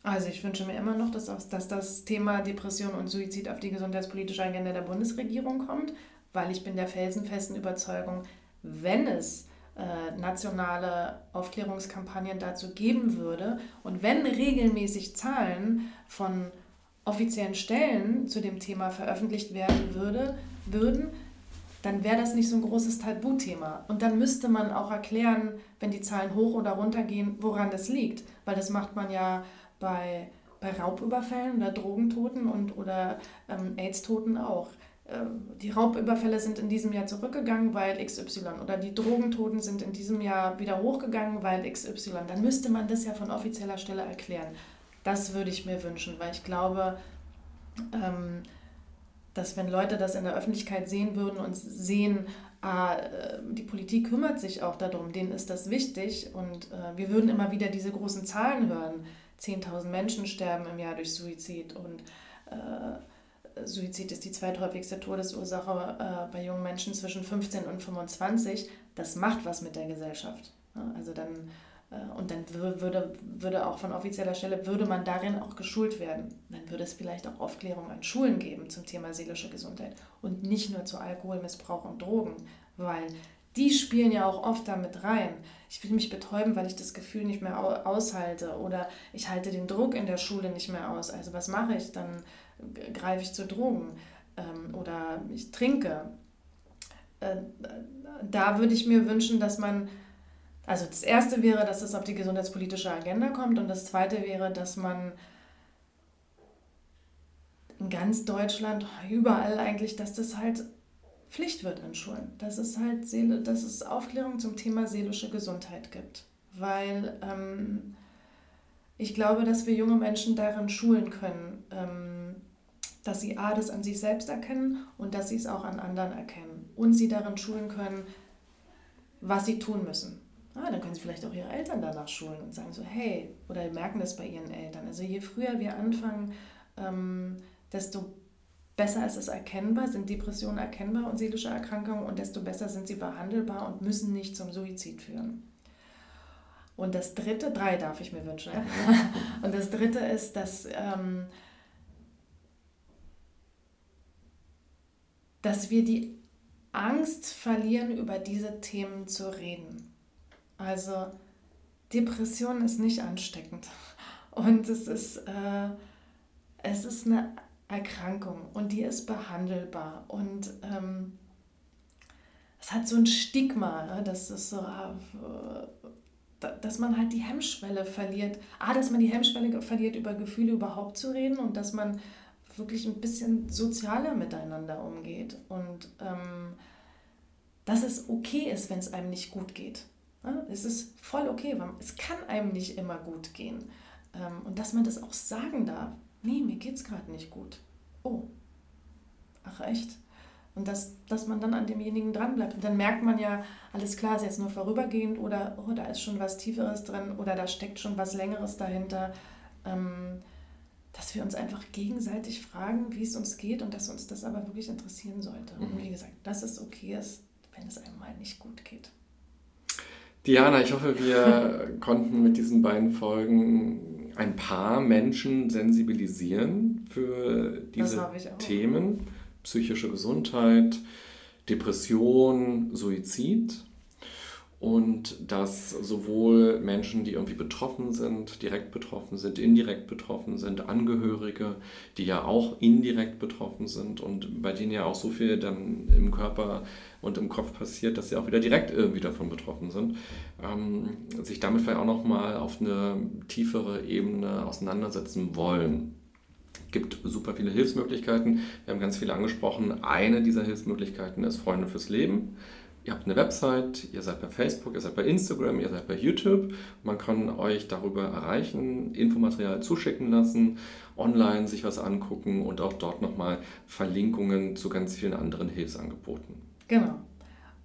Also ich wünsche mir immer noch, dass, dass das Thema Depression und Suizid auf die gesundheitspolitische Agenda der Bundesregierung kommt, weil ich bin der felsenfesten Überzeugung, wenn es äh, nationale Aufklärungskampagnen dazu geben würde und wenn regelmäßig Zahlen von offiziellen Stellen zu dem Thema veröffentlicht werden würde, würden, dann wäre das nicht so ein großes Tabuthema. Und dann müsste man auch erklären, wenn die Zahlen hoch oder runter gehen, woran das liegt. Weil das macht man ja bei, bei Raubüberfällen oder Drogentoten und, oder ähm, AIDS-Toten auch. Ähm, die Raubüberfälle sind in diesem Jahr zurückgegangen, weil XY oder die Drogentoten sind in diesem Jahr wieder hochgegangen, weil XY. Dann müsste man das ja von offizieller Stelle erklären. Das würde ich mir wünschen, weil ich glaube, ähm, dass wenn Leute das in der Öffentlichkeit sehen würden und sehen, ah, äh, die Politik kümmert sich auch darum, denen ist das wichtig und äh, wir würden immer wieder diese großen Zahlen hören. 10.000 Menschen sterben im Jahr durch Suizid und äh, Suizid ist die zweithäufigste Todesursache äh, bei jungen Menschen zwischen 15 und 25. Das macht was mit der Gesellschaft. Ja, also dann, äh, und dann würde, würde auch von offizieller Stelle, würde man darin auch geschult werden. Dann würde es vielleicht auch Aufklärung an Schulen geben zum Thema seelische Gesundheit und nicht nur zu Alkoholmissbrauch und Drogen, weil die spielen ja auch oft damit rein. Ich will mich betäuben, weil ich das Gefühl nicht mehr aushalte oder ich halte den Druck in der Schule nicht mehr aus. Also was mache ich? Dann greife ich zu Drogen ähm, oder ich trinke. Äh, da würde ich mir wünschen, dass man, also das Erste wäre, dass es auf die gesundheitspolitische Agenda kommt und das Zweite wäre, dass man in ganz Deutschland, überall eigentlich, dass das halt Pflicht wird in Schulen. Dass es halt Seele, dass es Aufklärung zum Thema seelische Gesundheit gibt. Weil ähm, ich glaube, dass wir junge Menschen darin schulen können, ähm, dass sie A, das an sich selbst erkennen und dass sie es auch an anderen erkennen. und sie darin schulen können, was sie tun müssen. Ah, dann können sie vielleicht auch ihre Eltern danach schulen und sagen so, hey, oder merken das bei ihren Eltern. Also je früher wir anfangen, ähm, desto besser ist es erkennbar, sind Depressionen erkennbar und seelische Erkrankungen und desto besser sind sie behandelbar und müssen nicht zum Suizid führen. Und das dritte, drei darf ich mir wünschen. Ja? (laughs) Und das dritte ist, dass, ähm, dass wir die Angst verlieren, über diese Themen zu reden. Also Depression ist nicht ansteckend und es ist, äh, es ist eine Erkrankung und die ist behandelbar und ähm, es hat so ein Stigma, ne? das ist so, äh, dass man halt die Hemmschwelle verliert. Ah, dass man die Hemmschwelle verliert, über Gefühle überhaupt zu reden und dass man wirklich ein bisschen sozialer miteinander umgeht und ähm, dass es okay ist, wenn es einem nicht gut geht. Ja, es ist voll okay, weil es kann einem nicht immer gut gehen. Ähm, und dass man das auch sagen darf. Nee, mir geht es gerade nicht gut. Oh, ach echt? Und dass, dass man dann an demjenigen dranbleibt. Und dann merkt man ja, alles klar, ist jetzt nur vorübergehend oder oh, da ist schon was Tieferes drin oder da steckt schon was Längeres dahinter. Ähm, dass wir uns einfach gegenseitig fragen, wie es uns geht und dass uns das aber wirklich interessieren sollte. Mhm. Und wie gesagt, dass es okay ist, wenn es einem mal nicht gut geht. Diana, ich hoffe, wir (laughs) konnten mit diesen beiden Folgen ein paar Menschen sensibilisieren für diese Themen. Psychische Gesundheit, Depression, Suizid und dass sowohl Menschen, die irgendwie betroffen sind, direkt betroffen sind, indirekt betroffen sind, Angehörige, die ja auch indirekt betroffen sind und bei denen ja auch so viel dann im Körper und im Kopf passiert, dass sie auch wieder direkt irgendwie davon betroffen sind, ähm, sich damit vielleicht auch nochmal auf eine tiefere Ebene auseinandersetzen wollen. Es gibt super viele Hilfsmöglichkeiten. Wir haben ganz viele angesprochen. Eine dieser Hilfsmöglichkeiten ist Freunde fürs Leben ihr habt eine Website, ihr seid bei Facebook, ihr seid bei Instagram, ihr seid bei YouTube. Man kann euch darüber erreichen, Infomaterial zuschicken lassen, online sich was angucken und auch dort nochmal Verlinkungen zu ganz vielen anderen Hilfsangeboten. Genau.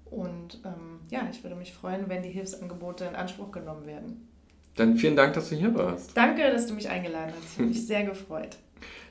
Und ähm, ja, ich würde mich freuen, wenn die Hilfsangebote in Anspruch genommen werden. Dann vielen Dank, dass du hier warst. Danke, dass du mich eingeladen hast. Ich habe mich (laughs) sehr gefreut.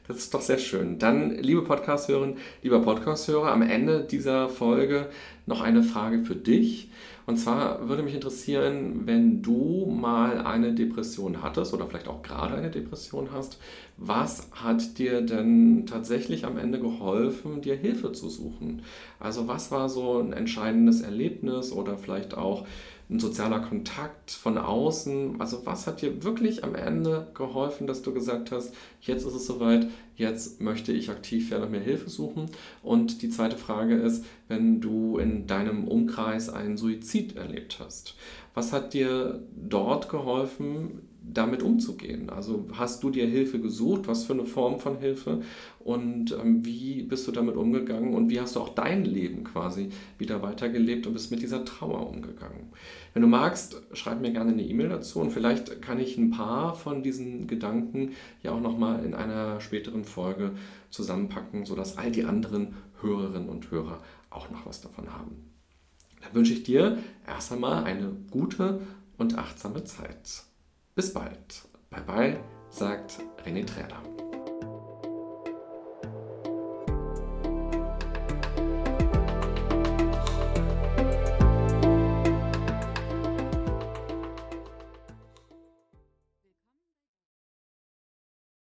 Das ist doch sehr schön. Dann, liebe Podcast-Hörerinnen, lieber Podcast-Hörer, am Ende dieser Folge noch eine Frage für dich. Und zwar würde mich interessieren, wenn du mal eine Depression hattest oder vielleicht auch gerade eine Depression hast, was hat dir denn tatsächlich am Ende geholfen, dir Hilfe zu suchen? Also was war so ein entscheidendes Erlebnis oder vielleicht auch ein sozialer Kontakt von außen? Also was hat dir wirklich am Ende geholfen, dass du gesagt hast, jetzt ist es soweit, jetzt möchte ich aktiv werden und mir Hilfe suchen? Und die zweite Frage ist, wenn du in deinem Umkreis einen Suizid erlebt hast, was hat dir dort geholfen, damit umzugehen? Also hast du dir Hilfe gesucht? Was für eine Form von Hilfe? Und ähm, wie bist du damit umgegangen? Und wie hast du auch dein Leben quasi wieder weitergelebt und bist mit dieser Trauer umgegangen? Wenn du magst, schreib mir gerne eine E-Mail dazu und vielleicht kann ich ein paar von diesen Gedanken ja auch nochmal in einer späteren Folge zusammenpacken, sodass all die anderen Hörerinnen und Hörer auch noch was davon haben. Dann wünsche ich dir erst einmal eine gute und achtsame Zeit. Bis bald. Bye bye, sagt René Träder.